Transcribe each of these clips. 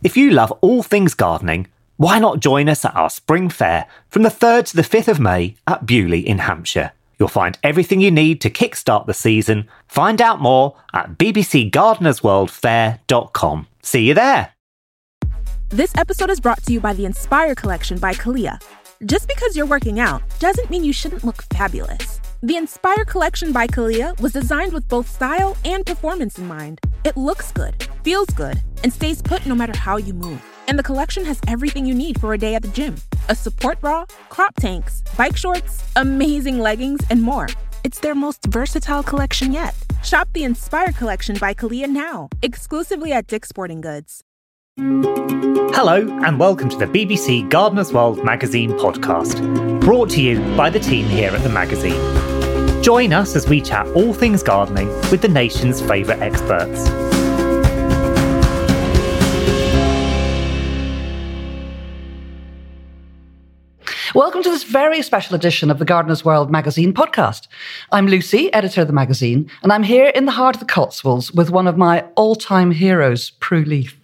If you love all things gardening, why not join us at our spring fair from the 3rd to the 5th of May at Beaulieu in Hampshire? You'll find everything you need to kickstart the season. Find out more at bbcgardenersworldfair.com. See you there. This episode is brought to you by the Inspire Collection by Calia. Just because you're working out doesn't mean you shouldn't look fabulous. The Inspire Collection by Calia was designed with both style and performance in mind. It looks good, feels good, and stays put no matter how you move. And the collection has everything you need for a day at the gym a support bra, crop tanks, bike shorts, amazing leggings, and more. It's their most versatile collection yet. Shop the Inspire Collection by Calia now, exclusively at Dick's Sporting Goods. Hello, and welcome to the BBC Gardener's World magazine podcast, brought to you by the team here at the magazine. Join us as we chat all things gardening with the nation's favourite experts. Welcome to this very special edition of the Gardener's World magazine podcast. I'm Lucy, editor of the magazine, and I'm here in the heart of the Cotswolds with one of my all time heroes, Prue Leith.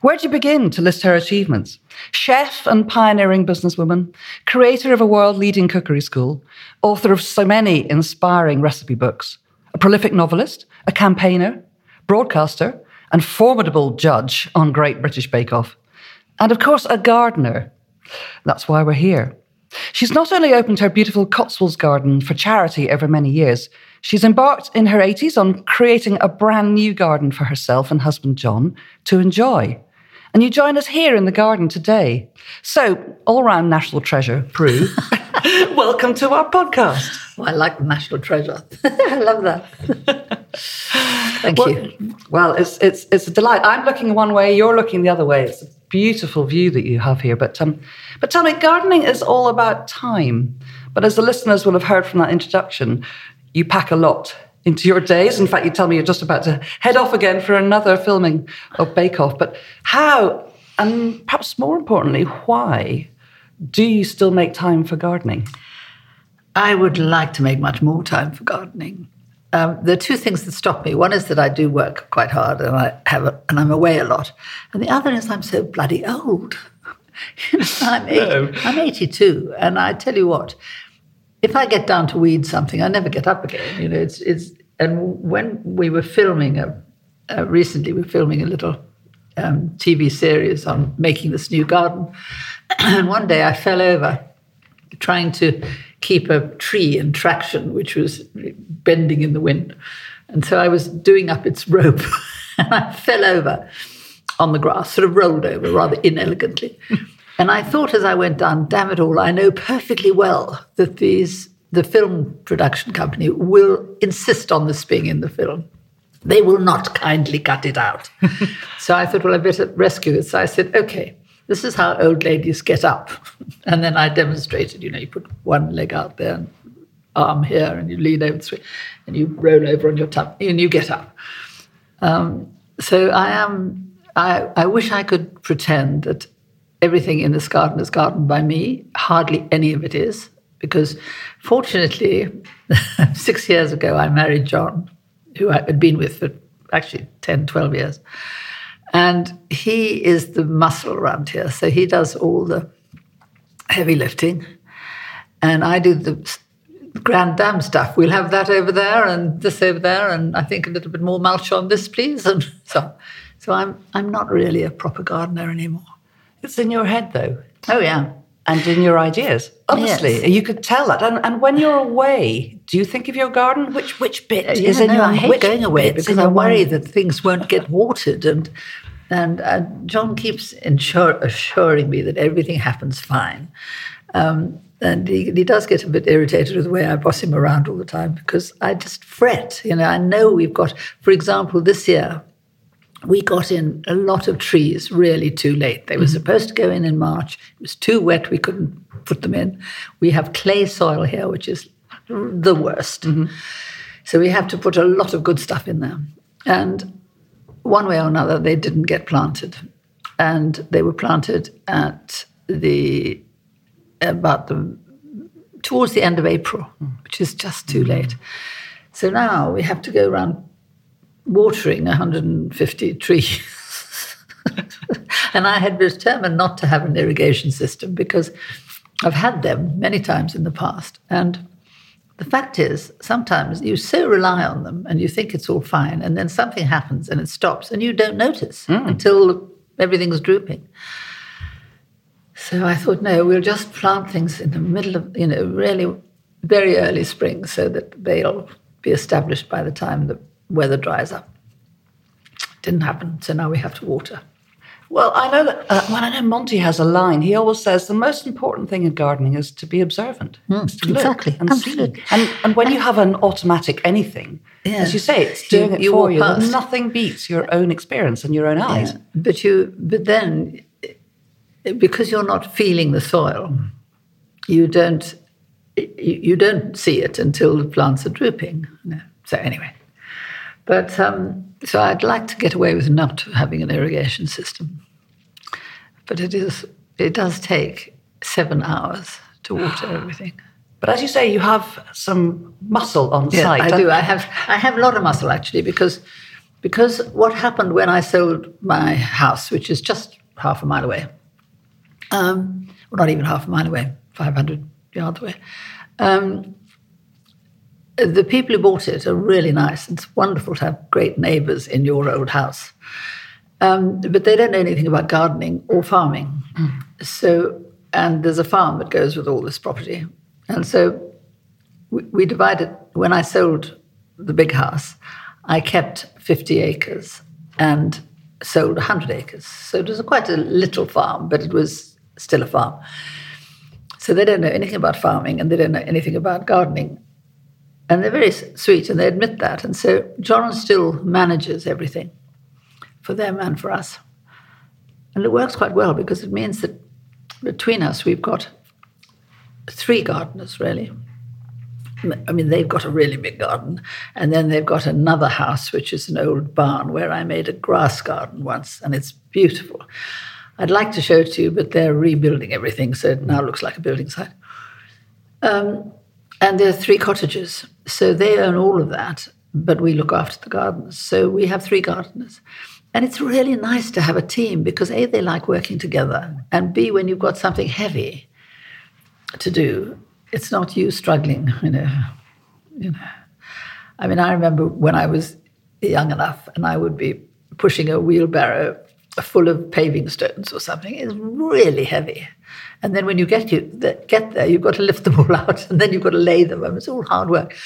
Where do you begin to list her achievements? Chef and pioneering businesswoman, creator of a world leading cookery school, author of so many inspiring recipe books, a prolific novelist, a campaigner, broadcaster, and formidable judge on Great British Bake Off. And of course, a gardener that's why we're here. She's not only opened her beautiful Cotswolds garden for charity over many years, she's embarked in her 80s on creating a brand new garden for herself and husband John to enjoy. And you join us here in the garden today. So, all round national treasure, Prue, welcome to our podcast. I like the national treasure. I love that. Thank well, you. Well, it's, it's, it's a delight. I'm looking one way, you're looking the other way. It's a beautiful view that you have here. But um, but tell me, gardening is all about time. But as the listeners will have heard from that introduction, you pack a lot into your days. In fact, you tell me you're just about to head off again for another filming of Bake Off. But how, and perhaps more importantly, why do you still make time for gardening? I would like to make much more time for gardening. Um, there are two things that stop me. One is that I do work quite hard and I have a, and I'm away a lot, and the other is I'm so bloody old. I'm, 80, no. I'm 82, and I tell you what, if I get down to weed something, I never get up again. You know, it's it's. And when we were filming a, uh, recently, we were filming a little um, TV series on making this new garden, and one day I fell over trying to keep a tree in traction, which was bending in the wind. And so I was doing up its rope and I fell over on the grass, sort of rolled over rather inelegantly. And I thought as I went down, damn it all, I know perfectly well that these the film production company will insist on this being in the film. They will not kindly cut it out. so I thought, well, I better rescue it. So I said, okay, this is how old ladies get up. And then I demonstrated, you know, you put one leg out there and arm here and you lean over the and you roll over on your tummy and you get up. Um, so I am, I, I wish I could pretend that everything in this garden is gardened by me. Hardly any of it is, because fortunately, six years ago, I married John, who I had been with for actually 10, 12 years. And he is the muscle around here. So he does all the heavy lifting. And I do the grand dam stuff. We'll have that over there and this over there, and I think a little bit more mulch on this, please. And so, so I'm I'm not really a proper gardener anymore. It's in your head, though. Oh yeah, and in your ideas. Obviously, yes. you could tell that. And, and when you're away, do you think of your garden? Which which bit uh, yeah, is in no, your? I hate going away because I worry mind? that things won't get watered and. And uh, John keeps ensure, assuring me that everything happens fine. Um, and he, he does get a bit irritated with the way I boss him around all the time because I just fret. You know, I know we've got, for example, this year, we got in a lot of trees really too late. They were mm-hmm. supposed to go in in March. It was too wet. We couldn't put them in. We have clay soil here, which is the worst. Mm-hmm. So we have to put a lot of good stuff in there. And one way or another, they didn't get planted. And they were planted at the about the towards the end of April, which is just too late. So now we have to go around watering 150 trees. and I had determined not to have an irrigation system because I've had them many times in the past. And the fact is, sometimes you so rely on them and you think it's all fine, and then something happens and it stops, and you don't notice mm. until everything's drooping. So I thought, no, we'll just plant things in the middle of, you know, really very early spring so that they'll be established by the time the weather dries up. Didn't happen, so now we have to water. Well, I know that uh, well, I know Monty has a line. He always says the most important thing in gardening is to be observant, mm, to exactly, and absolutely. See. And, and when you have an automatic anything, yeah. as you say, it's doing you, it you for you. Past. Nothing beats your own experience and your own eyes. Yeah. But you, but then, because you're not feeling the soil, you don't, you, don't see it until the plants are drooping. So anyway, but. Um, so I'd like to get away with not having an irrigation system. But it is it does take seven hours to water everything. But as you say, you have some muscle on yeah, site. I do. I have I have a lot of muscle actually because because what happened when I sold my house, which is just half a mile away, um, well, not even half a mile away, 500 yards away, um, the people who bought it are really nice. It's wonderful to have great neighbours in your old house. Um, but they don't know anything about gardening or farming. Mm. So, and there's a farm that goes with all this property. And so we, we divided, when I sold the big house, I kept 50 acres and sold 100 acres. So it was a quite a little farm, but it was still a farm. So they don't know anything about farming and they don't know anything about gardening. And they're very sweet and they admit that. And so John still manages everything for them and for us. And it works quite well because it means that between us, we've got three gardeners, really. I mean, they've got a really big garden. And then they've got another house, which is an old barn where I made a grass garden once, and it's beautiful. I'd like to show it to you, but they're rebuilding everything, so it now looks like a building site. Um, and there are three cottages. So they own all of that, but we look after the gardens. So we have three gardeners. And it's really nice to have a team because A, they like working together, and B, when you've got something heavy to do, it's not you struggling, you know. You know. I mean, I remember when I was young enough and I would be pushing a wheelbarrow full of paving stones or something. It's really heavy. And then when you get you get there, you've got to lift them all out, and then you've got to lay them. I mean, it's all hard work.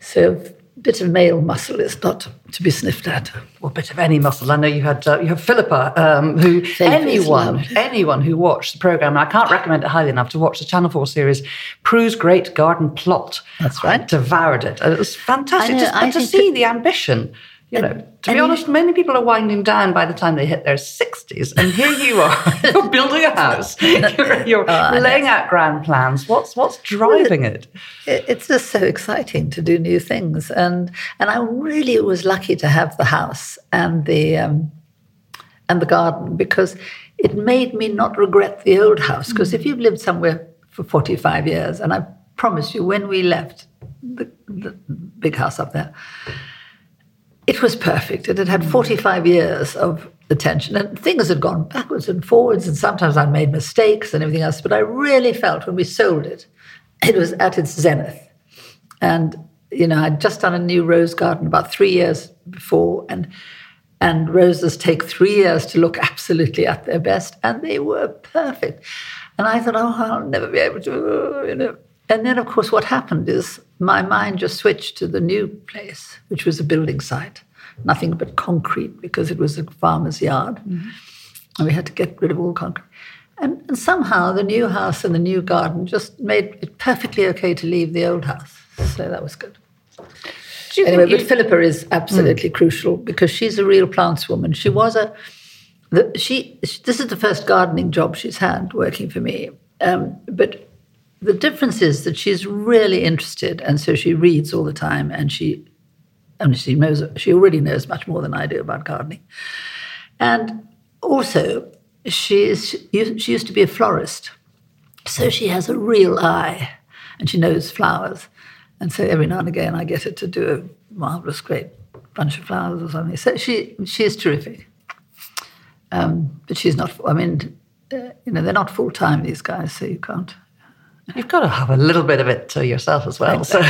So a bit of male muscle is not to be sniffed at. Well, a bit of any muscle. I know you had uh, you have Philippa, um, who anyone anyone who watched the program, and I can't recommend it highly enough to watch the Channel Four series Prue's Great Garden Plot. That's right. I devoured it. It was fantastic know, to, to see the ambition you know, to be honest, many people are winding down by the time they hit their 60s. And here you are, you're building a house, you're, you're oh, laying out grand plans. What's, what's driving it? It's just so exciting to do new things. And, and I really was lucky to have the house and the, um, and the garden because it made me not regret the old house. Because if you've lived somewhere for 45 years, and I promise you, when we left the, the big house up there, it was perfect. It had had 45 years of attention, and things had gone backwards and forwards, and sometimes I made mistakes and everything else. But I really felt when we sold it, it was at its zenith. And, you know, I'd just done a new rose garden about three years before, and and roses take three years to look absolutely at their best, and they were perfect. And I thought, oh, I'll never be able to, you know. And then, of course, what happened is my mind just switched to the new place, which was a building site, nothing but concrete because it was a farmer's yard. Mm-hmm. And we had to get rid of all concrete. And, and, somehow the new house and the new garden just made it perfectly okay to leave the old house. So that was good. Anyway, but Philippa is absolutely mm. crucial because she's a real plants woman. She was a, the, she, this is the first gardening job she's had working for me. Um, but the difference is that she's really interested, and so she reads all the time, and she, mean, she knows she already knows much more than I do about gardening, and also she is she used to be a florist, so she has a real eye, and she knows flowers, and so every now and again I get her to do a marvelous, great bunch of flowers or something. So she she is terrific. Um, but she's not. I mean, uh, you know, they're not full time. These guys, so you can't. You've got to have a little bit of it to yourself as well. So,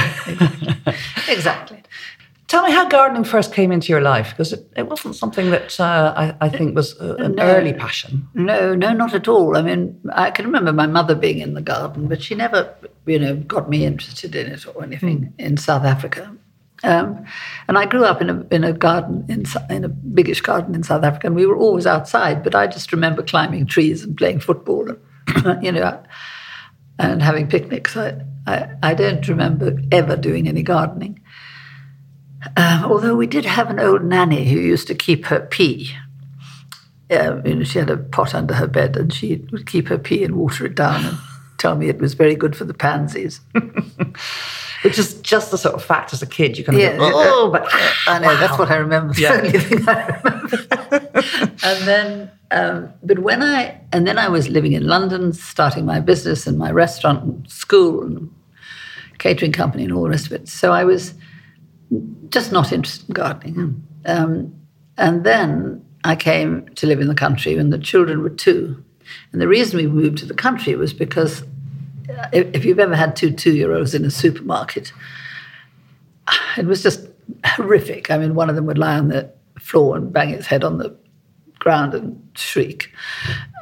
Exactly. tell me how gardening first came into your life because it, it wasn't something that uh, I, I think was uh, an No. early passion. No, no, not at all. I mean, I can remember my mother being in the garden, but she never, you know, got me interested in it or anything in South Africa. Um, and I grew up in a in a garden in in a biggish garden in South Africa, and we were always outside. But I just remember climbing trees and playing football, and you know, and having picnics. I I, I don't remember ever doing any gardening. Um, although we did have an old nanny who used to keep her pee um, you know, she had a pot under her bed and she would keep her pee and water it down and tell me it was very good for the pansies. Which is just the sort of fact as a kid you kind of Yeah, go, oh, but I know, that's what I remember. Yeah. The only thing I remember. and then, um, but when I, and then I was living in London, starting my business and my restaurant and school and catering company and all the rest of it. So I was just not interested in gardening. Um, and then I came to live in the country when the children were two. And the reason we moved to the country was because if, if you've ever had two two year olds in a supermarket, it was just horrific. I mean, one of them would lie on the floor and bang its head on the ground and shriek.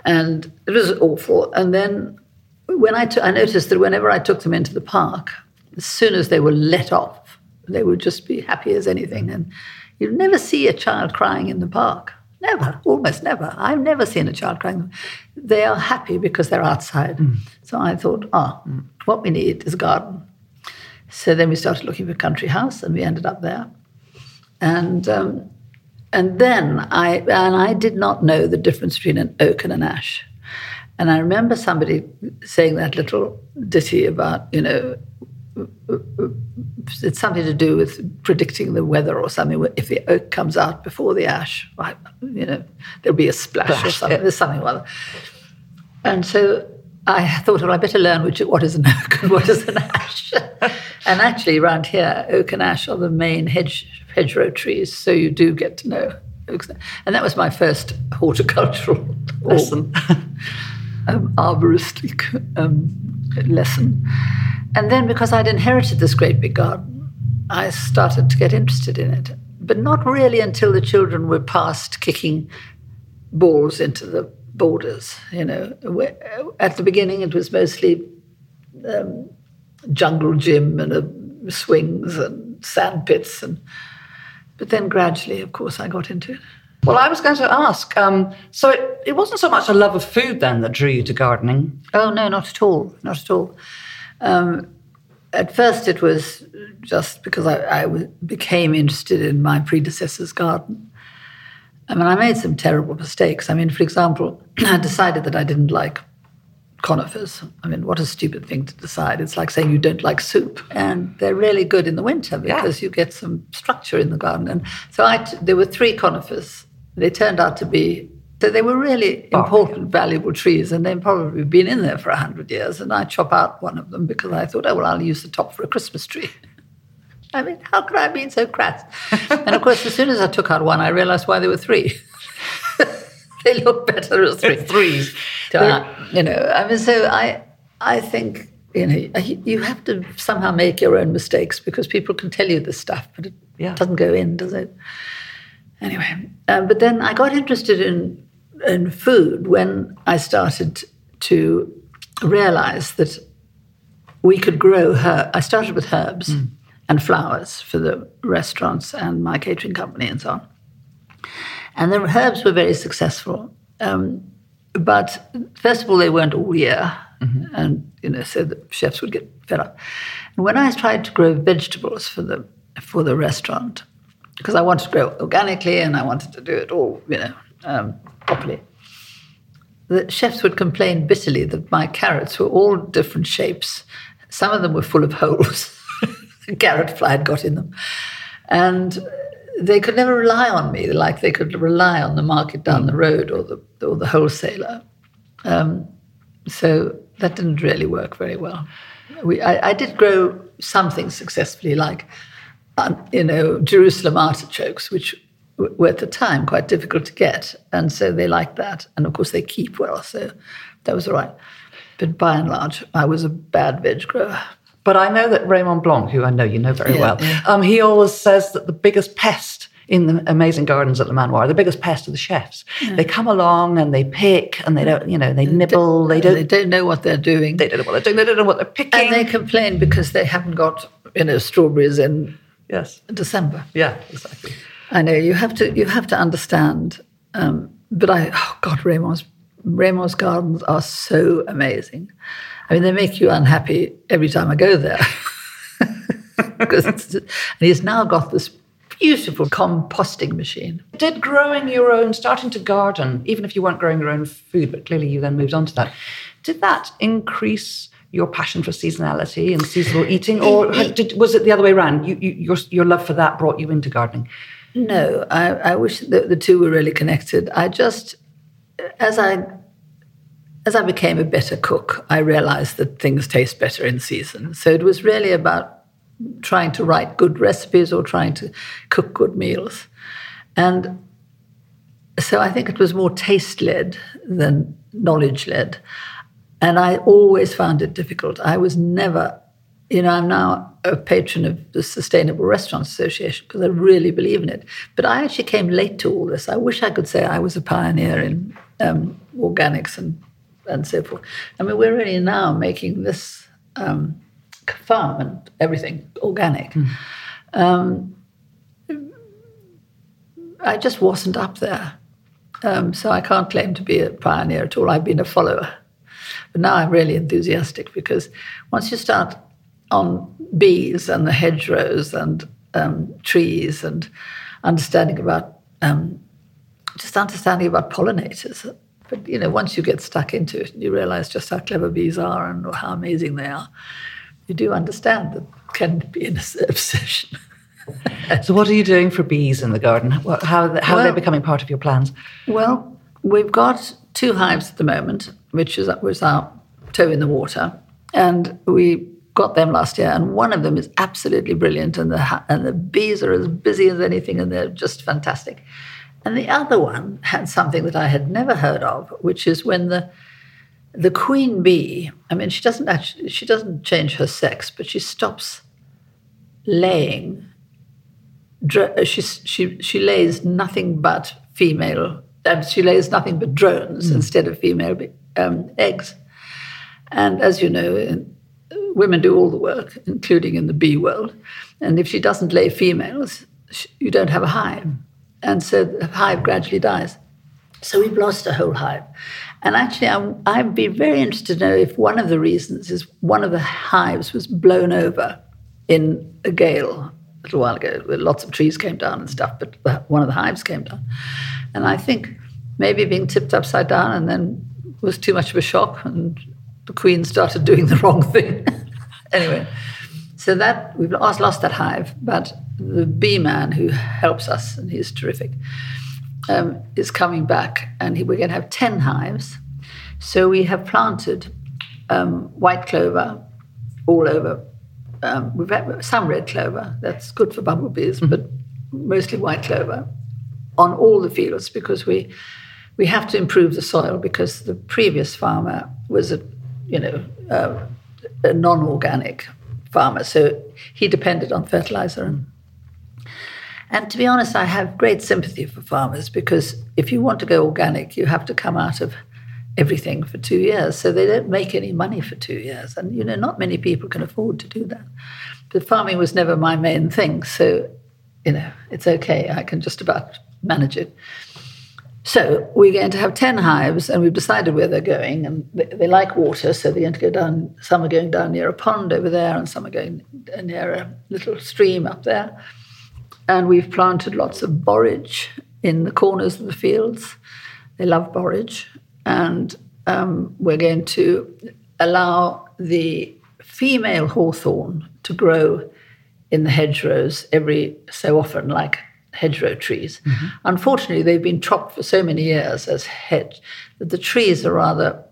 And it was awful. And then when I I noticed that whenever I took them into the park, as soon as they were let off, they would just be happy as anything. Mm. And you'd never see a child crying in the park. Never, almost never. I've never seen a child crying. They are happy because they're outside. So I thought, ah, what we need is a garden. So then we started looking for a country house, and we ended up there. And um, and then I and I did not know the difference between an oak and an ash. And I remember somebody saying that little ditty about you know it's something to do with predicting the weather or something. If the oak comes out before the ash, you know there'll be a splash, or something. yeah. There's something or other. And so I thought, well, I better learn which what is an oak and what is an ash. and actually, around here, oak and ash are the main hedge hedgerow trees, so you do get to know oaks. And that was my first horticultural lesson, um, arboristic um, lesson. And then, because I'd inherited this great big garden, I started to get interested in it, but not really until the children were past kicking balls into the borders. You know, at the beginning it was mostly um, jungle gym and uh, swings and sand pits, and but then gradually, of course, I got into it. Well, I was going to ask. Um, so it, it wasn't so much a love of food then that drew you to gardening. Oh no, not at all, not at all. Um, at first, it was just because I became interested in my predecessor's garden. I mean, I made some terrible mistakes. I mean, for example, I decided that I didn't like conifers. I mean, what a stupid thing to decide. It's like saying you don't like soup. And they're really good in the winter because you get some structure in the garden. And so I t- there were three conifers. They turned out to be, so they were really important, valuable trees. And they've probably been in there for 100 years. And I chop out one of them because I thought, oh, well, I'll use the top for a Christmas tree. I mean, how could I have been so crass? and of course, as soon as I took out one, I realized why there were three. they look better as three. Threes. So, I- you know, I mean, so I, I think you know, you have to somehow make your own mistakes because people can tell you this stuff, but it Yeah. doesn't go in, does it? Anyway, um, but then I got interested in in food when I started to realize that we could grow her. I started with herbs and flowers for the restaurants and my catering company and so on. And the herbs were very successful. Um, but first of all, they weren't all year. And, you know, so the chefs would get fed up. And when I tried to grow vegetables for the, for the restaurant, because I wanted to grow organically and I wanted to do it all, you know, um, properly, the chefs would complain bitterly that my carrots were all different shapes. Some of them were full of holes. a carrot fly had got in them. And they could never rely on me like they could rely on the market down the road or the, or the wholesaler. Um, so that didn't really work very well. We, I, I did grow something successfully, like, you know, Jerusalem artichokes, which were at the time quite difficult to get. And so they liked that. And of course, they keep well. So that was all right. But by and large, I was a bad veg grower. But I know that Raymond Blanc, who I know you know very Yeah, well, yeah. Um, he always says that the biggest pest in the amazing gardens at Le Manoir, the biggest pest are the chefs. They come along and they pick and they don't, you know, they nibble. They don't. They don't know what they're doing. They don't know what they're doing. They don't know what they're picking. and they complain because they haven't got, you know, strawberries in yes. December. Yeah. Exactly. I know you have to you have to understand. Um, but I oh God, Raymond's Raymond's gardens are so amazing. I mean, they make you unhappy every time I go there. because and he's now got this beautiful composting machine. Did growing your own, starting to garden, even if you weren't growing your own food, but clearly you then moved on to that, did that increase your passion for seasonality and seasonal eating, or did, was it the other way around? You, you, your, your love for that brought you into gardening. No, I, I wish that the two were really connected. I just, as I, as I became a better cook, I realized that things taste better in season. So it was really about trying to write good recipes or trying to cook good meals, and so I think it was more taste led than knowledge led. And I always found it difficult. I was never, you know, I'm now a patron of the Sustainable Restaurants Association because I really believe in it. But I actually came late to all this. I wish I could say I was a pioneer in um, organics and, and so forth. I mean, we're really now making this um, farm and everything organic. Um, I just wasn't up there. Um, so I can't claim to be a pioneer at all. I've been a follower. But now I'm really enthusiastic because once you start on bees and the hedgerows and um, trees and understanding about um, just understanding about pollinators. But you know, once you get stuck into it, and you realize just how clever bees are and how amazing they are. You do understand that can be an obsession. So, what are you doing for bees in the garden? What- How, are they- how are they becoming part of your plans? Well, we've got two hives at the moment, which is was our toe in the water, and we got them last year. And one of them is absolutely brilliant, and the and the bees are as busy as anything, and they're just fantastic. And the other one had something that I had never heard of, which is when the the queen bee. I mean, she doesn't actually she doesn't change her sex, but she stops laying she, she, she lays nothing but female, um, she lays nothing but drones instead of female um, eggs. And as you know, in, women do all the work, including in the bee world. And if she doesn't lay females, you don't have a hive. And so the hive gradually dies. So we've lost a whole hive. And actually, I'm, I'd be very interested to know if one of the reasons is one of the hives was blown over in a gale a little while ago. where Lots of trees came down and stuff, but one of the hives came down. And I think maybe being tipped upside down and then was too much of a shock, and the queen started doing the wrong thing. anyway, so that we've lost, lost that hive, but the bee man who helps us, and he's terrific, um, is coming back, and he, we're going to have 10 hives. So we have planted um, white clover all over. Um, we've had some red clover, that's good for bumblebees, but mostly white clover on all the fields because we we have to improve the soil because the previous farmer was a you know uh, a non-organic farmer, so he depended on fertilizer and and to be honest, I have great sympathy for farmers because if you want to go organic, you have to come out of everything for two years. So they don't make any money for two years. And, you know, not many people can afford to do that. But farming was never my main thing. So, you know, it's okay. I can just about manage it. So we're going to have 10 hives, and we've decided where they're going. And they, they like water, so they're going to go down. Some are going down near a pond over there, and some are going near a little stream up there. And we've planted lots of borage in the corners of the fields. They love borage. And um, we're going to allow the female hawthorn to grow in the hedgerows every so often, like hedgerow trees. Mm-hmm. Unfortunately, they've been chopped for so many years as hedge that the trees are rather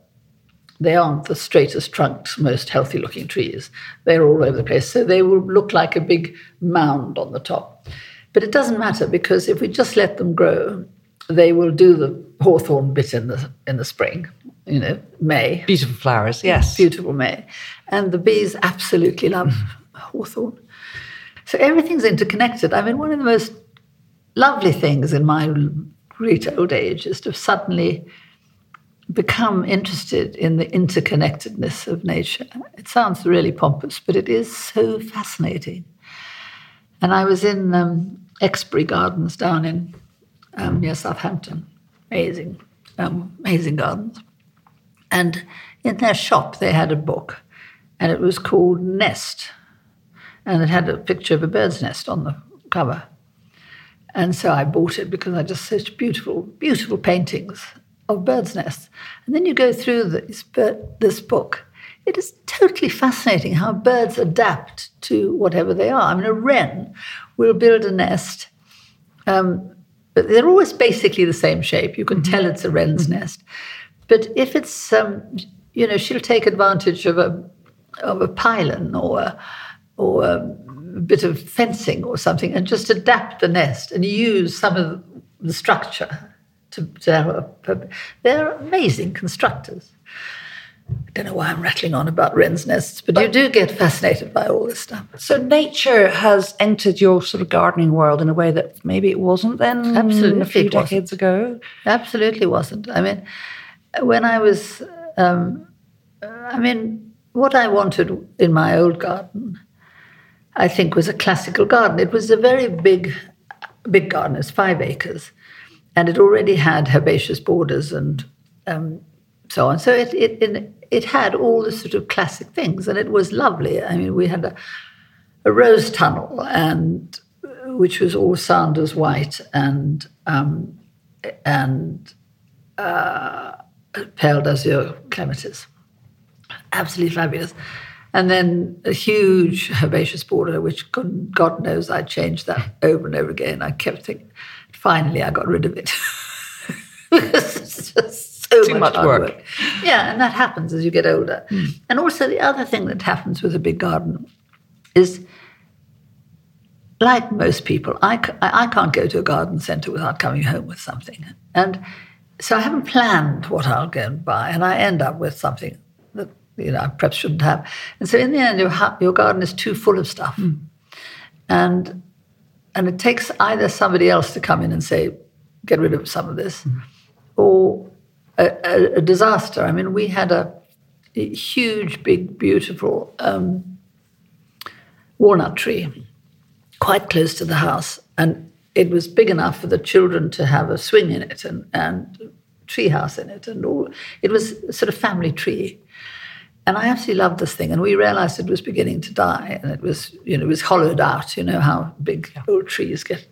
they aren't the straightest trunks, most healthy looking trees. They're all over the place. So they will look like a big mound on the top. But it doesn't matter because if we just let them grow, they will do the hawthorn bit in the in the spring, you know, May. Beautiful flowers, yes. Beautiful May. And the bees absolutely love mm-hmm. hawthorn. So everything's interconnected. I mean, one of the most lovely things in my great old age is to suddenly become interested in the interconnectedness of nature. It sounds really pompous, but it is so fascinating. And I was in um, Exbury Gardens down in um, near Southampton. Amazing, um, amazing gardens. And in their shop, they had a book, and it was called Nest. And it had a picture of a bird's nest on the cover. And so I bought it because I just such beautiful, beautiful paintings of birds' nests. And then you go through this, this book. It is totally fascinating how birds adapt to whatever they are. I mean, a wren will build a nest, um, but they're always basically the same shape. You can tell it's a wren's mm-hmm. nest. But if it's, um, you know, she'll take advantage of a of a pylon or or a bit of fencing or something, and just adapt the nest and use some of the structure to, to have a, they're amazing constructors. I don't know why I'm rattling on about wren's nests, but, but, you do get fascinated by all this stuff. So nature has entered your sort of gardening world in a way that maybe it wasn't then Absolutely a few decades ago? Absolutely wasn't. I mean, when I was, um, I mean, what I wanted in my old garden, I think, was a classical garden. It was a very big, big garden. It's five acres and it already had herbaceous borders and um, so on. So it, it, it, had all the sort of classic things, and it was lovely. I mean, we had a, a rose tunnel, and which was all Sanders white and um, and uh, Perle d'Azur clematis, absolutely fabulous. And then a huge herbaceous border, which God knows I changed that over and over again. I kept thinking, finally I got rid of it. it's just so Too much, much work. work. Yeah, and that happens as you get older. Mm. And also the other thing that happens with a big garden is like most people, I, I can't go to a garden centre without coming home with something. And so I haven't planned what I'll go and buy, and I end up with something that you know I perhaps shouldn't have. And so in the end, your, your garden is too full of stuff. Mm. And and it takes either somebody else to come in and say, get rid of some of this, mm-hmm. or a, a, a, disaster. I mean, we had a, a huge, big, beautiful um, walnut tree quite close to the house, and it was big enough for the children to have a swing in it and, and tree house in it, and all. It was sort of family tree. And I absolutely loved this thing. And we realized it was beginning to die and it was, you know, it was hollowed out, you know, how big yeah. old trees get.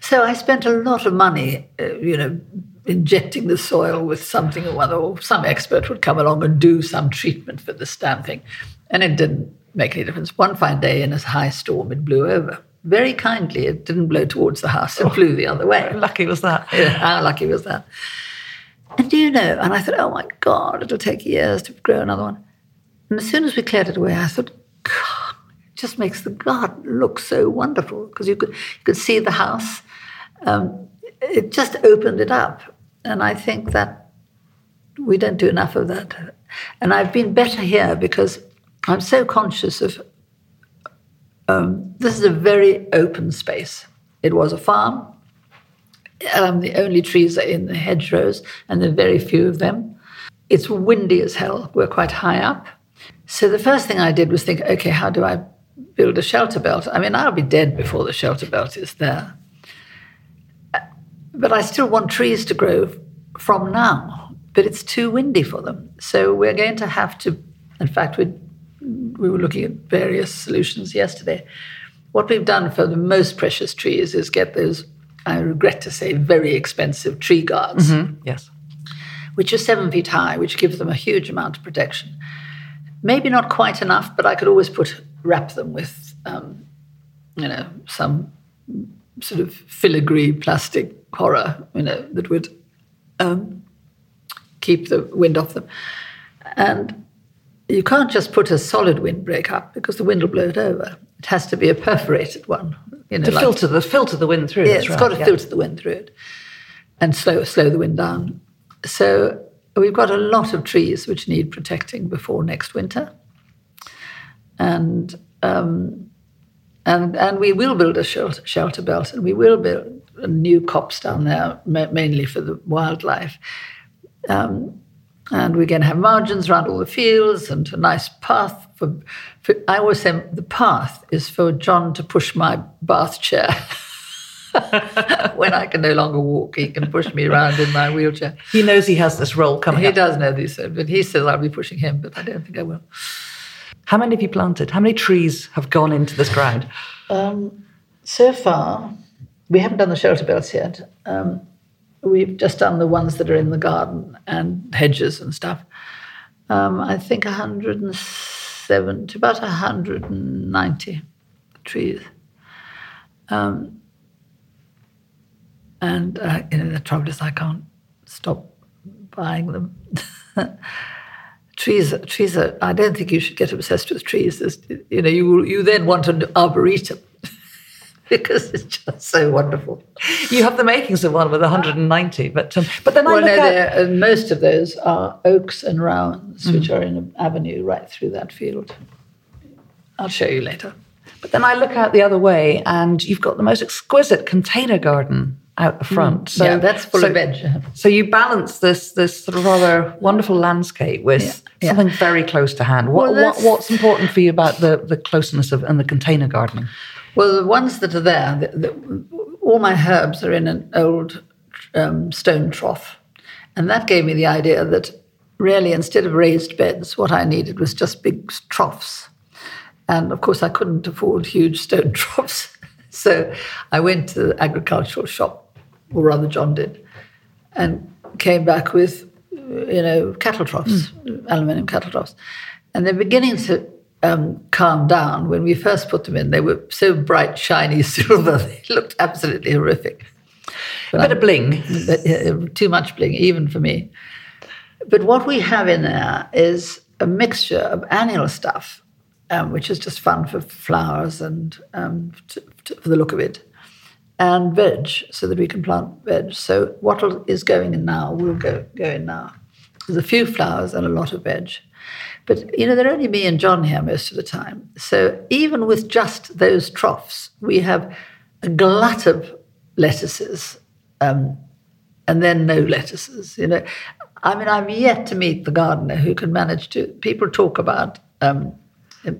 So I spent a lot of money, uh, you know, injecting the soil with something or other, or some expert would come along and do some treatment for this damn thing. And it didn't make any difference. One fine day in a high storm, it blew over. Very kindly, it didn't blow towards the house, it oh, blew the other way. Lucky was that. Yeah, how lucky was that? And do you know? And I thought, oh my God, it'll take years to grow another one. And as soon as we cleared it away, I thought, God, it just makes the garden look so wonderful because you could you could see the house. Um, it just opened it up, and I think that we don't do enough of that. And I've been better here because I'm so conscious of. Um, this is a very open space. It was a farm. Um, the only trees are in the hedgerows, and there are very few of them. It's windy as hell. We're quite high up. So the first thing I did was think, okay, how do I build a shelter belt? I mean, I'll be dead before the shelter belt is there. But I still want trees to grow from now, but it's too windy for them. So we're going to have to, in fact, we, we were looking at various solutions yesterday. What we've done for the most precious trees is get those I regret to say, very expensive tree guards. Mm-hmm. Yes. Which are seven feet high, which gives them a huge amount of protection. Maybe not quite enough, but I could always put wrap them with, um, you know, some sort of filigree plastic horror, you know, that would um, keep the wind off them. And you can't just put a solid windbreak up because the wind will blow it over. It has to be a perforated one you know, To like- filter the filter the wind through. yeah, it's right, got to yeah. filter the wind through it and slow slow the wind down. So we've got a lot of trees which need protecting before next winter, and um, and and we will build a shelter, shelter belt, and we will build a new copse down there, ma- mainly for the wildlife. Um, and we're going to have margins around all the fields and a nice path for, for. I always say the path is for John to push my bath chair. when I can no longer walk, he can push me around in my wheelchair. He knows he has this role coming He up. does know this, but he says I'll be pushing him, but I don't think I will. How many have you planted? How many trees have gone into this ground? So far, we haven't done the shelter belts yet. Um, we've just done the ones that are in the garden and hedges and stuff. Um, I think 170, about 190 trees. Um, and uh, you know, the trouble is I can't stop buying them. trees, trees are. I don't think you should get obsessed with trees. There's, you know, you you then want an arboretum because it's just so wonderful. You have the makings of one with 190, but um, but then I look no, at and most of those are oaks and which Mm. are in an avenue right through that field. I'll show you later. But then I look out the other way, and you've got the most exquisite container garden out the front. So Mm. yeah, that's full so, of veg. So you balance this this sort of rather wonderful landscape with Yeah, yeah. something very close to hand. What, Well, what what's important for you about the the closeness of and the container gardening? Well, the ones that are there, the, the, all my herbs are in an old um, stone trough. And that gave me the idea that really, instead of raised beds, what I needed was just big troughs. And of course, I couldn't afford huge stone troughs. so I went to the agricultural shop, or rather, John did, and came back with, you know, cattle troughs, aluminium cattle troughs. And they're beginning to um, calm down. When we first put them in, they were so bright, shiny silver, they looked absolutely horrific. A bit of bling. But, uh, too much bling, even for me. But what we have in there is a mixture of annual stuff, um, which is just fun for flowers and um, t- t- for the look of it, and veg, so that we can plant veg. So what is going in now will go go in now. There's a few flowers and a lot of veg. But you know, there are only me and John here most of the time. So even with just those troughs, we have a glut of lettuces um, and then no lettuces. You know, I mean, I'm yet to meet the gardener who can manage to. People talk about um,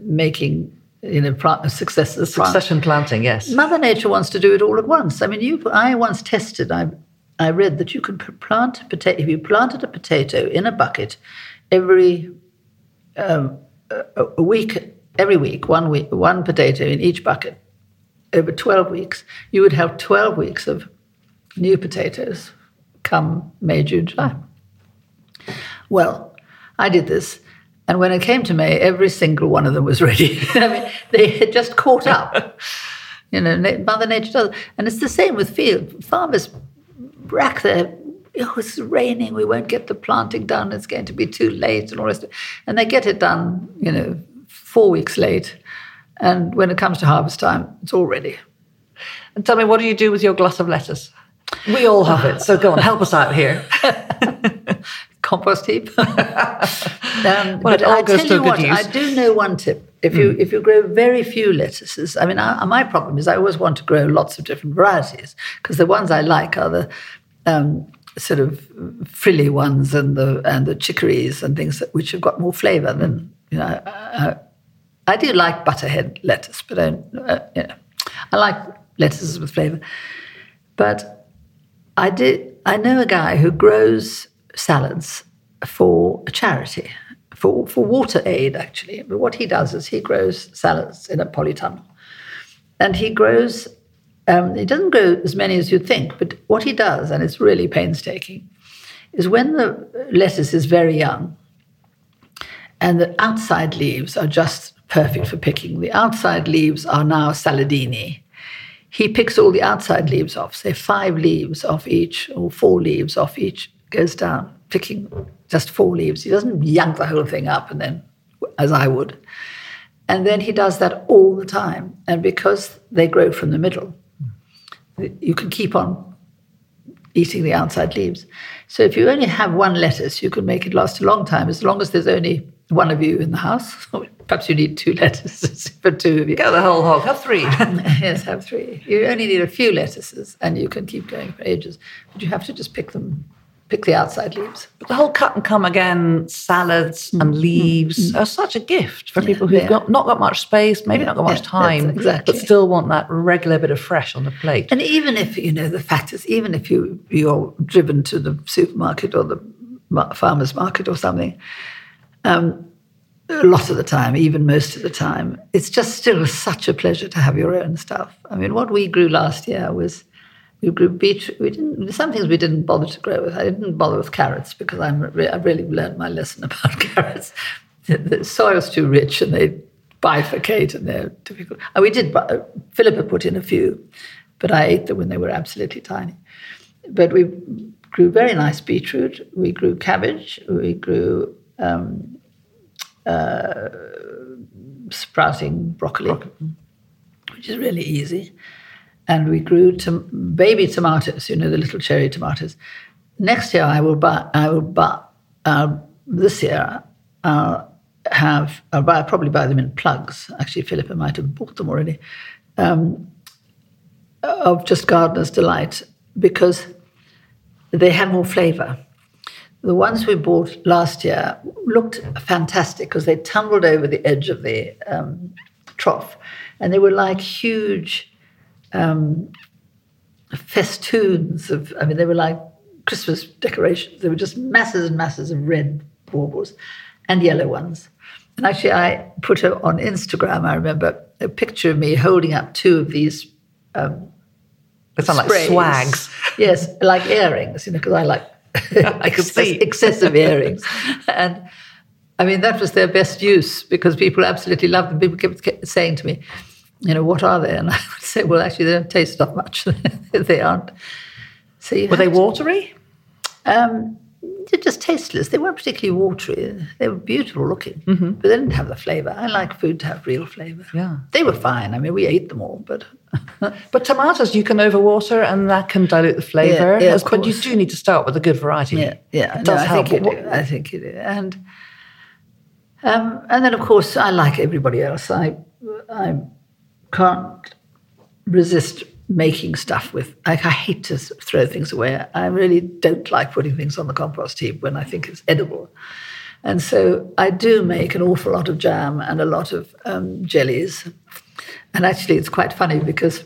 making you know plant, success of the plant. Succession planting, yes. Mother Nature wants to do it all at once. I mean, you. I once tested. I I read that you could p- plant a potato. If you planted a potato in a bucket every um, a, week, every week, one week, one potato in each bucket over twelve weeks, you would have twelve weeks of new potatoes come May, June, July. Well, I did this. And when it came to May, every single one of them was ready. I mean, they had just caught up. You know, Mother Nature does. And it's the same with field. Farmers rack their, oh, it's raining, we won't get the planting done, it's going to be too late, and all this. And they get it done, you know, four weeks late. And when it comes to harvest time, it's all ready. And tell me, what do you do with your glass of lettuce? We all have it, so go on, help us out here. compost heap. um, Well, but I tell you what, use. I do know one tip. If you if you grow very few lettuces, I mean, I, my problem is I always want to grow lots of different varieties because the ones I like are the um, sort of frilly ones and the and the chicories and things that, which have got more flavour than you know. I, I do like butterhead lettuce, but I, don't, uh, you know, I like lettuces with flavour. But I did. I know a guy who grows salads for a charity, for for water aid actually. But what he does is he grows salads in a polytunnel, and he grows. Um, he doesn't grow as many as you'd think, but what he does, and it's really painstaking, is when the lettuce is very young, and the outside leaves are just perfect for picking. The outside leaves are now saladini. He picks all the outside leaves off, say five leaves off each, or four leaves off each, goes down, picking just four leaves. He doesn't yank the whole thing up and then, as I would. And then he does that all the time. And because they grow from the middle, you can keep on eating the outside leaves. So if you only have one lettuce, you can make it last a long time, as long as there's only one of you in the house. Perhaps you need two lettuces for two of you. Go the whole hog. Have three. yes, have three. You only need a few lettuces, and you can keep going for ages. But you have to just pick them, pick the outside leaves. But the whole cut and come again salads and leaves are such a gift for people who've yeah. got not got much space, maybe not got much yeah, time, exactly. but still want that regular bit of fresh on the plate. And even if you know the fact is, even if you you're driven to the supermarket or the farmers market or something, um, a lot of the time, even most of the time, it's just still such a pleasure to have your own stuff. I mean, what we grew last year was we grew beetroot. We didn't some things we didn't bother to grow with. I didn't bother with carrots because I'm re- I really learned my lesson about carrots. The, the soil's too rich and they bifurcate and they're difficult. And we did. bu- Philippa put in a few, but I ate them when they were absolutely tiny. But we grew very nice beetroot. We grew cabbage. We grew um, uh, sprouting broccoli, which is really easy. And we grew tom- baby tomatoes, you know, the little cherry tomatoes. Next year, I will buy, I will buy, uh, this year, I'll have, I'll buy, probably buy them in plugs. Actually, Philippa might have bought them already, um, of just Gardener's Delight, because they have more flavor. The ones we bought last year looked fantastic because they tumbled over the edge of the um, trough, and they were like huge um, festoons of. I mean, they were like Christmas decorations. They were just masses and masses of red baubles and yellow ones. And actually, I put a, on Instagram. I remember a picture of me holding up two of these They sound like swags. Yes, like earrings, you know, because I like I excess- see. excessive earrings. And I mean, that was their best use because people absolutely loved them. People kept saying to me, you know, what are they? And I would say, well, actually, they don't taste that much. they aren't. So Were they to- watery? um, they're just tasteless. They weren't particularly watery. They were beautiful looking, but they didn't have the flavour. I like food to have real flavour. Yeah. They were fine. I mean, we ate them all, but But tomatoes, you can overwater and that can dilute the flavour. Yeah, yeah, but you do need to start with a good variety. Yeah, yeah, It no, does I help. think you do. I think you do. And um, and then of course I like everybody else. I I can't resist making stuff with. I, I hate to throw things away. I really don't like putting things on the compost heap when I think it's edible. And so I do make an awful lot of jam and a lot of um, jellies. And actually, it's quite funny because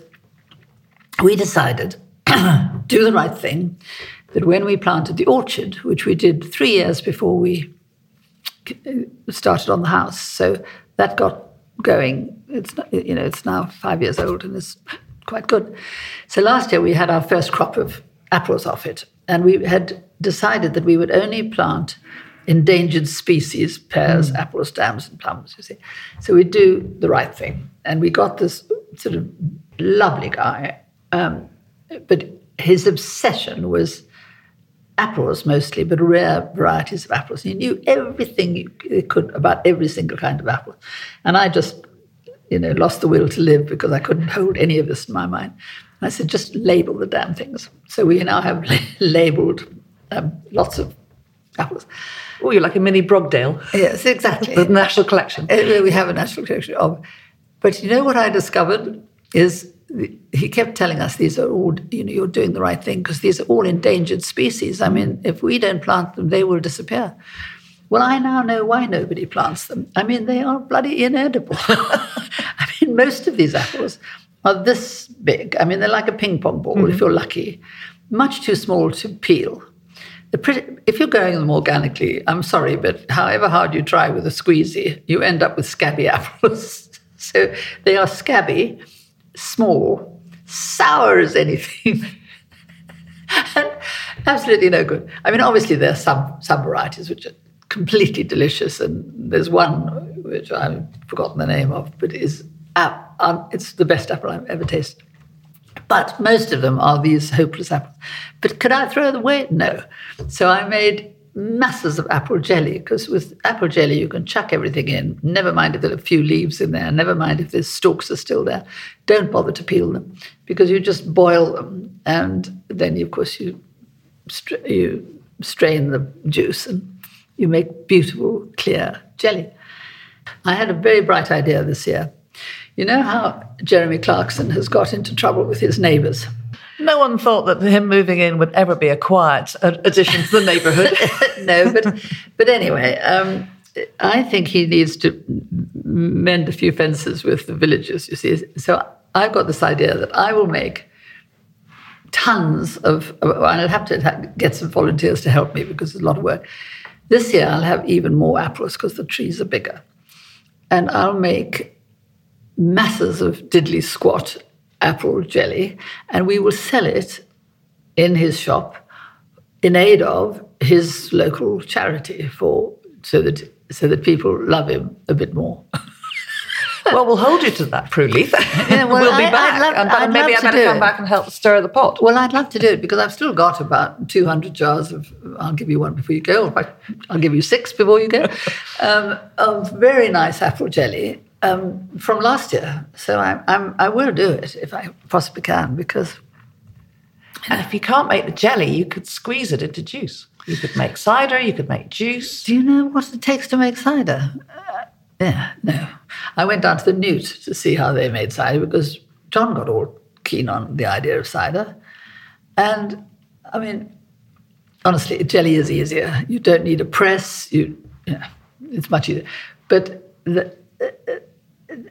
we decided, do the right thing, that when we planted the orchard, which we did three years before we started on the house, so that got going. It's not- you know it's now five years old and it's quite good. So last year we had our first crop of apples off it, and we had decided that we would only plant endangered species, pears, apples, dams, and plums. You see, so we do the right thing, and we got this sort of lovely guy, um, but his obsession was apples mostly, but rare varieties of apples. He knew everything he could about every single kind of apple. And I just, you know, lost the will to live because I couldn't hold any of this in my mind. And I said, just label the damn things. So we now have labeled um, lots of apples. Oh, you're like a mini Brogdale. Yes, exactly. The national collection. Uh, we have a national collection of. But you know what I discovered is he kept telling us these are all, you know, you're doing the right thing because these are all endangered species. I mean, if we don't plant them, they will disappear. Well, I now know why nobody plants them. I mean, they are bloody inedible. I mean, most of these apples are this big. I mean, they're like a ping pong ball if mm-hmm. you're lucky, much too small to peel. Pretty, if you're growing them organically, I'm sorry, but however hard you try with a squeezy, you end up with scabby apples. so they are scabby, small, sour as anything, and absolutely no good. I mean, obviously there are some some varieties which are completely delicious, and there's one which I've forgotten the name of, but is ap- um, it's the best apple I've ever tasted. But most of them are these hopeless apples. But could I throw them away? No. So I made masses of apple jelly because with apple jelly you can chuck everything in. Never mind if there are a few leaves in there. Never mind if the stalks are still there. Don't bother to peel them because you just boil them and then of course you you strain the juice and you make beautiful clear jelly. I had a very bright idea this year. You know how Jeremy Clarkson has got into trouble with his neighbours. No one thought that him moving in would ever be a quiet addition to the neighbourhood. no, but but anyway, um, I think he needs to mend a few fences with the villagers. You see, so I've got this idea that I will make tons of. and I'll have to get some volunteers to help me because it's a lot of work. This year I'll have even more apples because the trees are bigger, and I'll make masses of Diddly Squat apple jelly, and we will sell it in his shop in aid of his local charity for so that so that people love him a bit more. well, we'll hold you to that, Prue Leith. Yeah, well, we'll be I, back. Love, and, but maybe I better come it. back and help stir the pot. Well, I'd love to do it because I've still got about 200 jars of, I'll give you one before you go, or I'll give you six before you go, um, of very nice apple jelly um, from last year. So I, I'm, I will do it if I possibly can because. And if you can't make the jelly, you could squeeze it into juice. You could make cider, you could make juice. Do you know what it takes to make cider? Yeah, no. I went down to the Newt to see how they made cider because John got all keen on the idea of cider. And I mean, honestly, jelly is easier. You don't need a press. You, yeah, it's much easier. But the,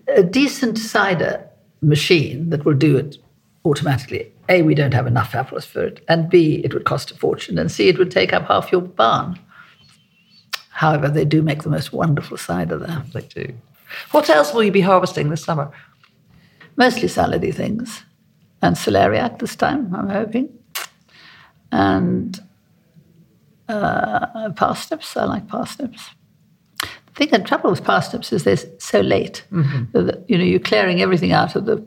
a decent cider machine that will do it automatically. A, we don't have enough apples for it, and B, it would cost a fortune, and C, it would take up half your barn. However, they do make the most wonderful cider there. They do. What else will you be harvesting this summer? Mostly salady things, and celeriac this time, I'm hoping, and uh, parsnips. I like parsnips. I think the trouble with parsnips is they're so late. Mm-hmm. That, you know, you're clearing everything out of the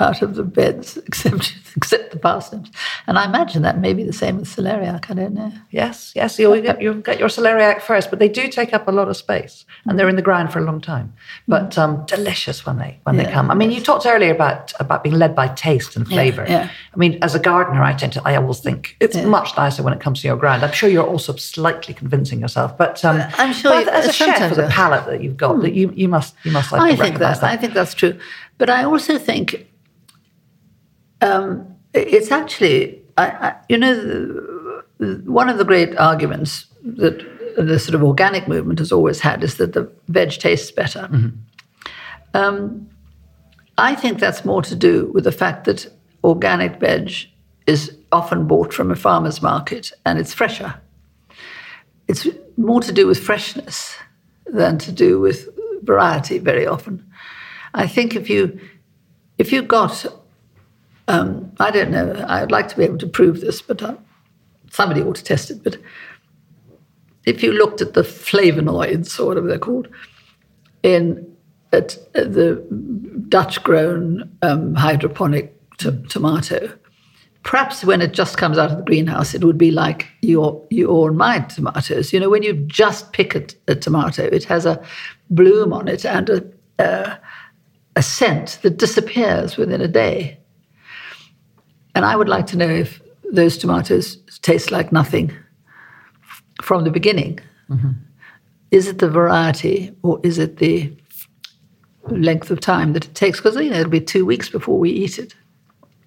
out of the beds except except the parsnips. And I imagine that may be the same with celeriac. I don't know. Yes, yes. You get, you've got your celeriac first, but they do take up a lot of space, and they're in the ground for a long time. But um, delicious when they when yeah, they come. I mean, you talked earlier about about being led by taste and flavour. Yeah, yeah. I mean, as a gardener, I tend to I always think it's much nicer when it comes to your ground. I'm sure you're also slightly convincing yourself, but um, I'm sure but as a chef, with the palate that you've got, hmm. that you you must you must like I think that. I think that's true. But I also think um, it's actually, I, I, you know, one of the great arguments that the sort of organic movement has always had is that the veg tastes better. Mm-hmm. Um, I think that's more to do with the fact that organic veg is often bought from a farmer's market and it's fresher. It's more to do with freshness than to do with variety very often. I think if you if you got um, I don't know. I'd like to be able to prove this, but uh, somebody ought to test it. But if you looked at the flavonoids, or whatever they're called, in at, the Dutch-grown um, hydroponic t- tomato, perhaps when it just comes out of the greenhouse, it would be like your your and my tomatoes. You know, when you just pick a, tomato, it has a bloom on it and a, a, a scent that disappears within a day. And I would like to know if those tomatoes taste like nothing from the beginning. Mm-hmm. Is it the variety or is it the length of time that it takes? Because you know, it'll be two weeks before we eat it.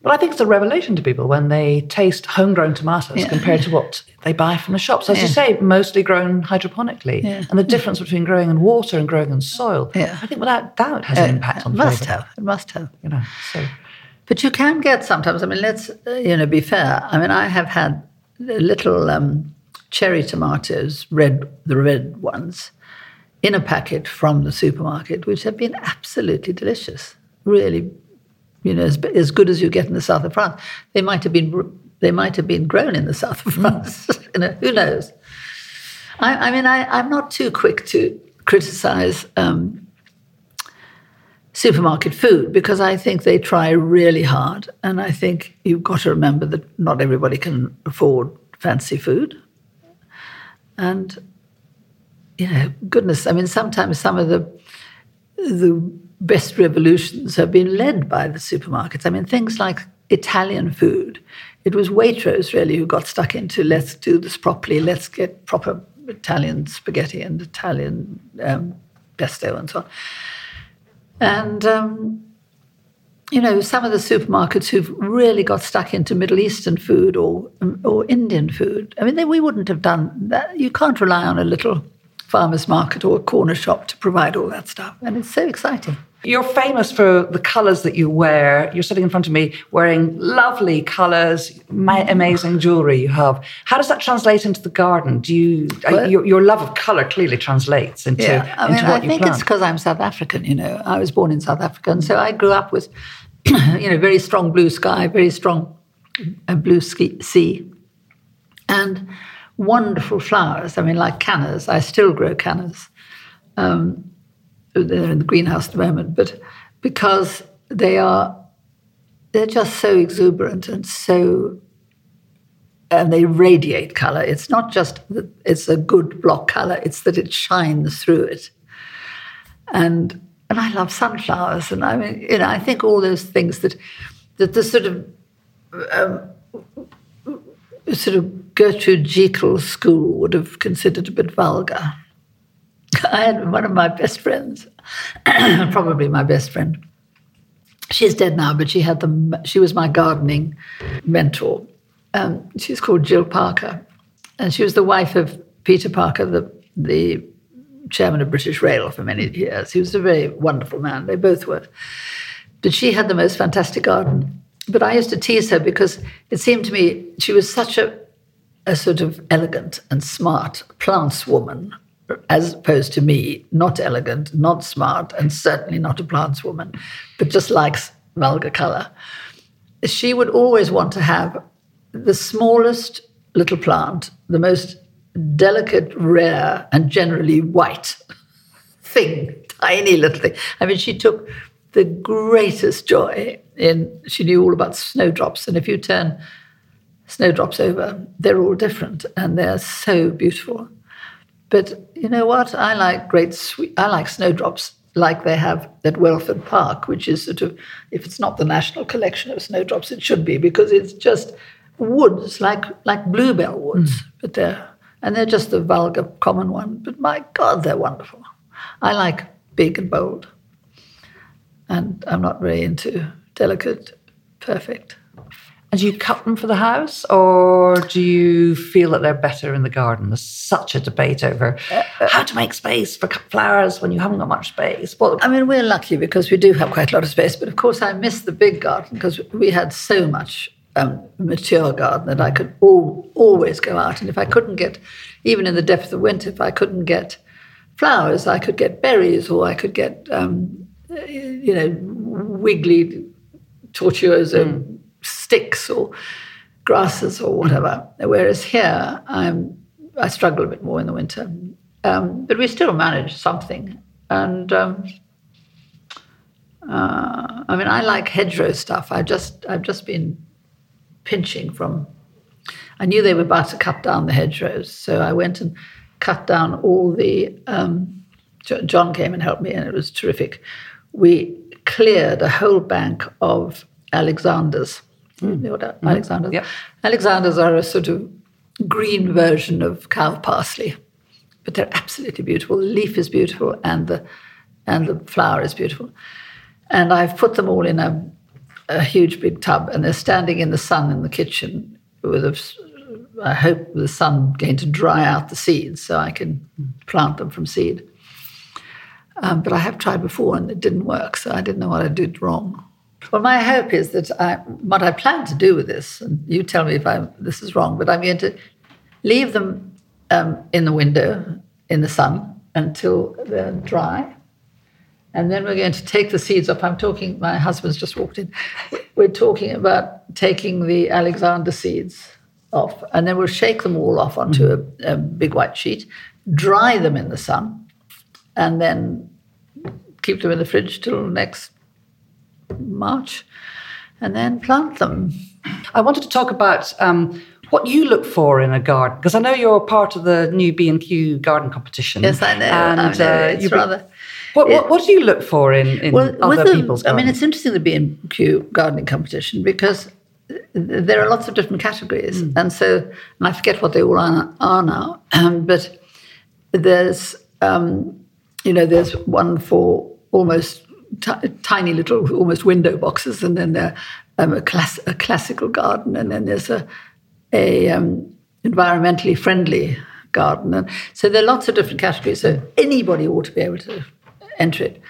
Well, I think it's a revelation to people when they taste homegrown tomatoes yeah. compared to what they buy from the shops. As yeah. you say, mostly grown hydroponically. Yeah. And the difference between growing in water and growing in soil, I think without doubt has an impact on it must have. It must have. You know, so but you can get sometimes. I mean, let's uh, you know be fair. I mean, I have had little um, cherry tomatoes, red the red ones, in a packet from the supermarket, which have been absolutely delicious. Really, you know, as, as good as you get in the south of France. They might have been they might have been grown in the south of France. you know, who knows? I, I mean, I, I'm not too quick to criticize um, supermarket food because I think they try really hard. And I think you've got to remember that not everybody can afford fancy food. And know, goodness, I mean, sometimes some of the the best revolutions have been led by the supermarkets. I mean, things like Italian food. It was Waitrose really who got stuck into let's do this properly, let's get proper Italian spaghetti and Italian um, pesto and so on. And um, you know, some of the supermarkets who've really got stuck into Middle Eastern food or or Indian food. I mean, they, we wouldn't have done that. You can't rely on a little farmer's market or a corner shop to provide all that stuff, and it's so exciting. You're famous for the colours that you wear. You're sitting in front of me wearing lovely colours, My amazing jewellery you have. How does that translate into the garden? Do you well, your, your, love of colour clearly translates into, yeah, I mean, into what I think it's because I'm South African. You know, I was born in South Africa, and so I grew up with you know very strong blue sky, very strong uh, blue sea, and wonderful flowers. I mean, like cannas. I still grow cannas. Um, they're in the greenhouse at the moment, but because they are they're just so exuberant and so and they radiate color. It's not just that it's a good block color, it's that it shines through it. And and I love sunflowers, and I mean, you know, I think all those things that that the sort of um, sort of Gertrude Jekyll school would have considered a bit vulgar. I had one of my best friends, probably my best friend. She's dead now, but she had the. She was my gardening mentor. Um, she's called Jill Parker, and she was the wife of Peter Parker, the the chairman of British Rail for many years. He was a very wonderful man. They both were. But she had the most fantastic garden. But I used to tease her because it seemed to me she was such a, a sort of elegant and smart plants woman as opposed to me, not elegant, not smart, and certainly not a plants woman, but just likes vulgar color. She would always want to have the smallest little plant, the most delicate, rare, and generally white thing, tiny little thing. I mean, she took the greatest joy in, she knew all about snowdrops. And if you turn snowdrops over, they're all different and they're so beautiful. But you know what? I like great sweet, I like snowdrops like they have at Welford Park, which is sort of, if it's not the national collection of snowdrops, it should be because it's just woods like like bluebell woods, mm. but they're and they're just the vulgar common one. But my God, they're wonderful. I like big and bold, and I'm not very into delicate, perfect. And do you cut them for the house, or do you feel that they're better in the garden? There's such a debate over how to make space for flowers when you haven't got much space. Well, I mean, we're lucky because we do have quite a lot of space, but of course, I miss the big garden because we had so much um, mature garden that I could all, always go out. And if I couldn't get, even in the depth of the winter, if I couldn't get flowers, I could get berries or I could get, um, you know, wiggly tortuosa mm sticks or grasses or whatever. Whereas here, I'm, I struggle a bit more in the winter. Um, but we still manage something. And um, uh, I mean, I like hedgerow stuff. I just, I've just been pinching from. I knew they were about to cut down the hedgerows, so I went and cut down all the. Um, John came and helped me, and it was terrific. We cleared a whole bank of Alexanders Mm. You know what mm. Alexanders? Yep. Alexanders are a sort of green version of cow parsley, but they're absolutely beautiful. The leaf is beautiful, and the and the flower is beautiful. And I've put them all in a, a huge big tub, and they're standing in the sun in the kitchen with a. I hope the sun going to dry out the seeds so I can plant them from seed. Um, but I have tried before and it didn't work, so I didn't know what I did wrong. Well, my hope is that I, what I plan to do with this, and you tell me if I, this is wrong, but I'm going to leave them um, in the window in the sun until they're dry. And then we're going to take the seeds off. I'm talking, my husband's just walked in. We're talking about taking the Alexander seeds off, and then we'll shake them all off onto mm-hmm. a, a big white sheet, dry them in the sun, and then keep them in the fridge till next March, and then plant them. I wanted to talk about um, what you look for in a garden, because I know you're part of the new B and Q garden competition. Yes, I know. And I know. uh, it's rather. what, what, what do you look for in, in with other the- people's I mean, it's interesting the B and Q gardening competition because there are lots of different categories, Hmm. and so and I forget what they all are, are now, um, but there's um, you know there's one for almost ti tiny little almost window boxes, and then there um, a, class, a classical garden, and then there's a a um, environmentally friendly garden, and so there are lots of different categories. So anybody ought to be able to enter it.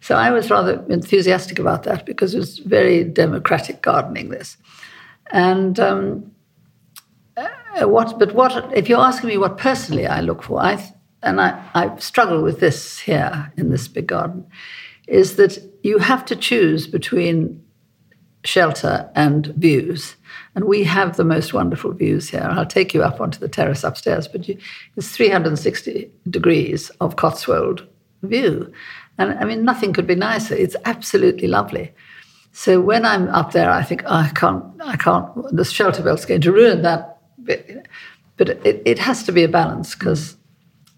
So I was rather enthusiastic about that because it was very democratic gardening. This, and um, uh, what? But what? If you're asking me what personally I look for, I and I I struggle with this here in this big garden, is that you have to choose between shelter and views. And we have the most wonderful views here. I'll take you up onto the terrace upstairs, but you, it's 360 degrees of Cotswold view. And I mean, nothing could be nicer. It's absolutely lovely. So when I'm up there, I think, oh, I can't, I can't, the shelter belt's going to ruin that bit. But it, it has to be a balance because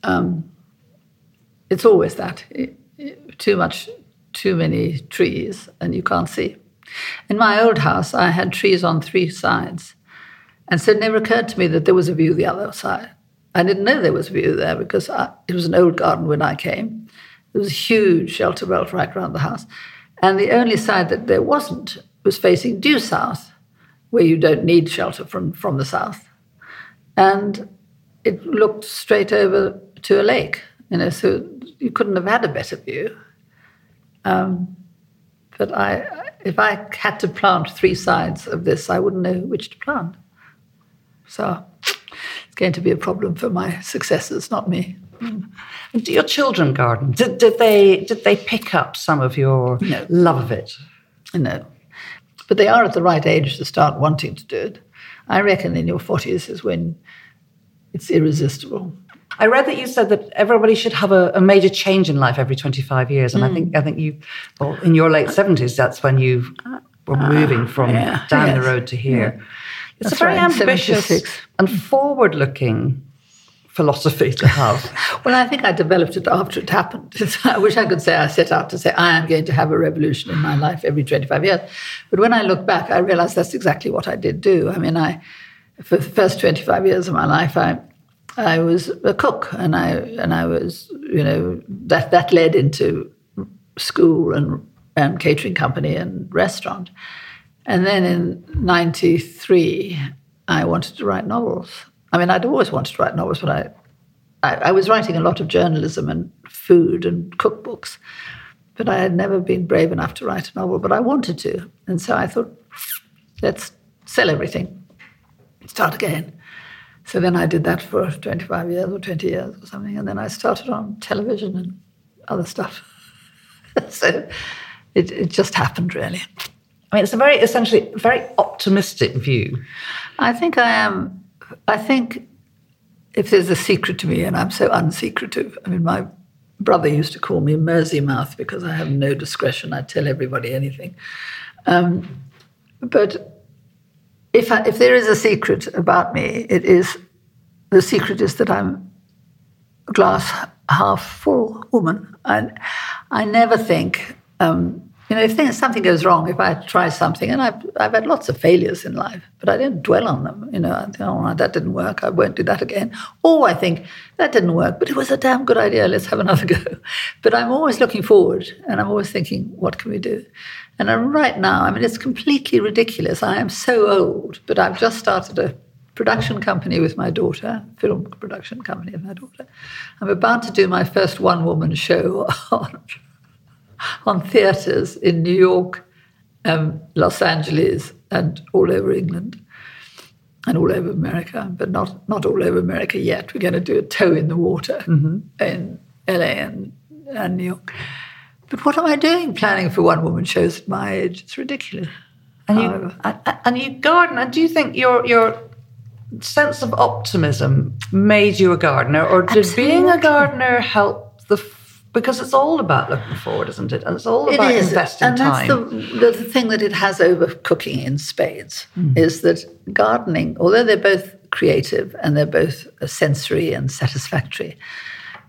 um, it's always that. It- too much, too many trees, and you can't see. In my old house, I had trees on three sides. And so it never occurred to me that there was a view the other side. I didn't know there was a view there because I, it was an old garden when I came. There was a huge shelter belt right around the house. And the only side that there wasn't was facing due south, where you don't need shelter from, from the south. And it looked straight over to a lake, you know, so you couldn't have had a better view. Um, but I, if I had to plant three sides of this, I wouldn't know which to plant. So it's going to be a problem for my successors, not me. And do your children garden? Did, did they did they pick up some of your No. love of it? No. But they are at the right age to start wanting to do it. I reckon in your 40s is when it's irresistible. I read that you said that everybody should have a, a major change in life every 25 years, and I Hmm. think I think you, well, in your late 70s, that's when you were moving from Ah, yeah. down the road to here. It's That's a very right, ambitious 76. and forward-looking philosophy to have. Well, I think I developed it after it happened. I wish I could say I set out to say I am going to have a revolution in my life every 25 years. But when I look back, I realize that's exactly what I did do. I mean, I for the first 25 years of my life, I I was a cook, and I and I was you know that that led into school and and catering company and restaurant. And then in 93, I wanted to write novels. I mean, I'd always wanted to write novels, but I, I, I was writing a lot of journalism and food and cookbooks, but I had never been brave enough to write a novel, but I wanted to. And so I thought, let's sell everything, start again. So then I did that for 25 years or 20 years or something. And then I started on television and other stuff. so it, it just happened, really. I mean, it's a very essentially very optimistic view. I think I am. I think if there's a secret to me, and I'm so unsecretive. I mean, my brother used to call me Mersey Mouth because I have no discretion. I tell everybody anything. Um, but if I, if there is a secret about me, it is the secret is that I'm a glass half full woman. And I never think, um, you know, if something goes wrong, if I try something, and I've, I've had lots of failures in life, but I don't dwell on them. You know, I think, oh, that didn't work. I won't do that again. Or I think, that didn't work, but it was a damn good idea. Let's have another go. But I'm always looking forward and I'm always thinking, what can we do? And right now, I mean, it's completely ridiculous. I am so old, but I've just started a production company with my daughter, film production company with my daughter. I'm about to do my first one woman show on, on theatres in New York, um, Los Angeles, and all over England and all over America, but not, not all over America yet. We're going to do a toe in the water in LA and, and New York. But what am I doing planning for one woman shows at my age? It's ridiculous. And you, and, and you garden. And do you think your your sense of optimism made you a gardener, or did being a gardener help the f- Because it's all about looking forward, isn't it? And it's all about it is. investing and time. that's the, the, thing that it has over cooking in spades Hmm. is that gardening, although they're both creative and they're both sensory and satisfactory,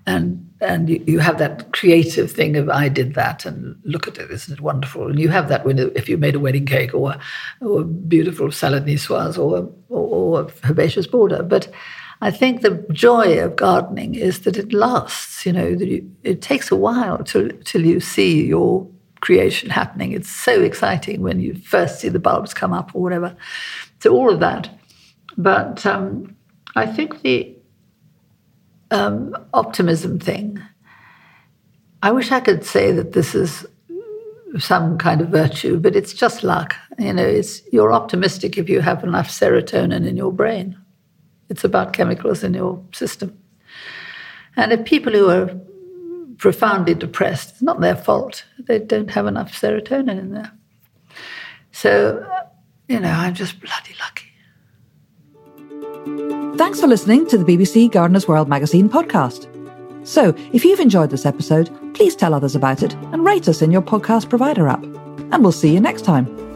and and you, you have that creative thing of I did that and look at it, isn't it wonderful? And you have that when if you made a wedding cake or or a beautiful salad niçoise or or, or a herbaceous border, but. I think the joy of gardening is that it lasts. You know, that you, it takes a while till till you see your creation happening. It's so exciting when you first see the bulbs come up or whatever. So all of that. But um, I think the um, optimism thing. I wish I could say that this is some kind of virtue, but it's just luck. You know, it's you're optimistic if you have enough serotonin in your brain. It's about chemicals in your system. And if people who are profoundly depressed, it's not their fault. They don't have enough serotonin in there. So, you know, I'm just bloody lucky. Thanks for listening to the BBC Gardener's World magazine podcast. So, if you've enjoyed this episode, please tell others about it and rate us in your podcast provider app. And we'll see you next time.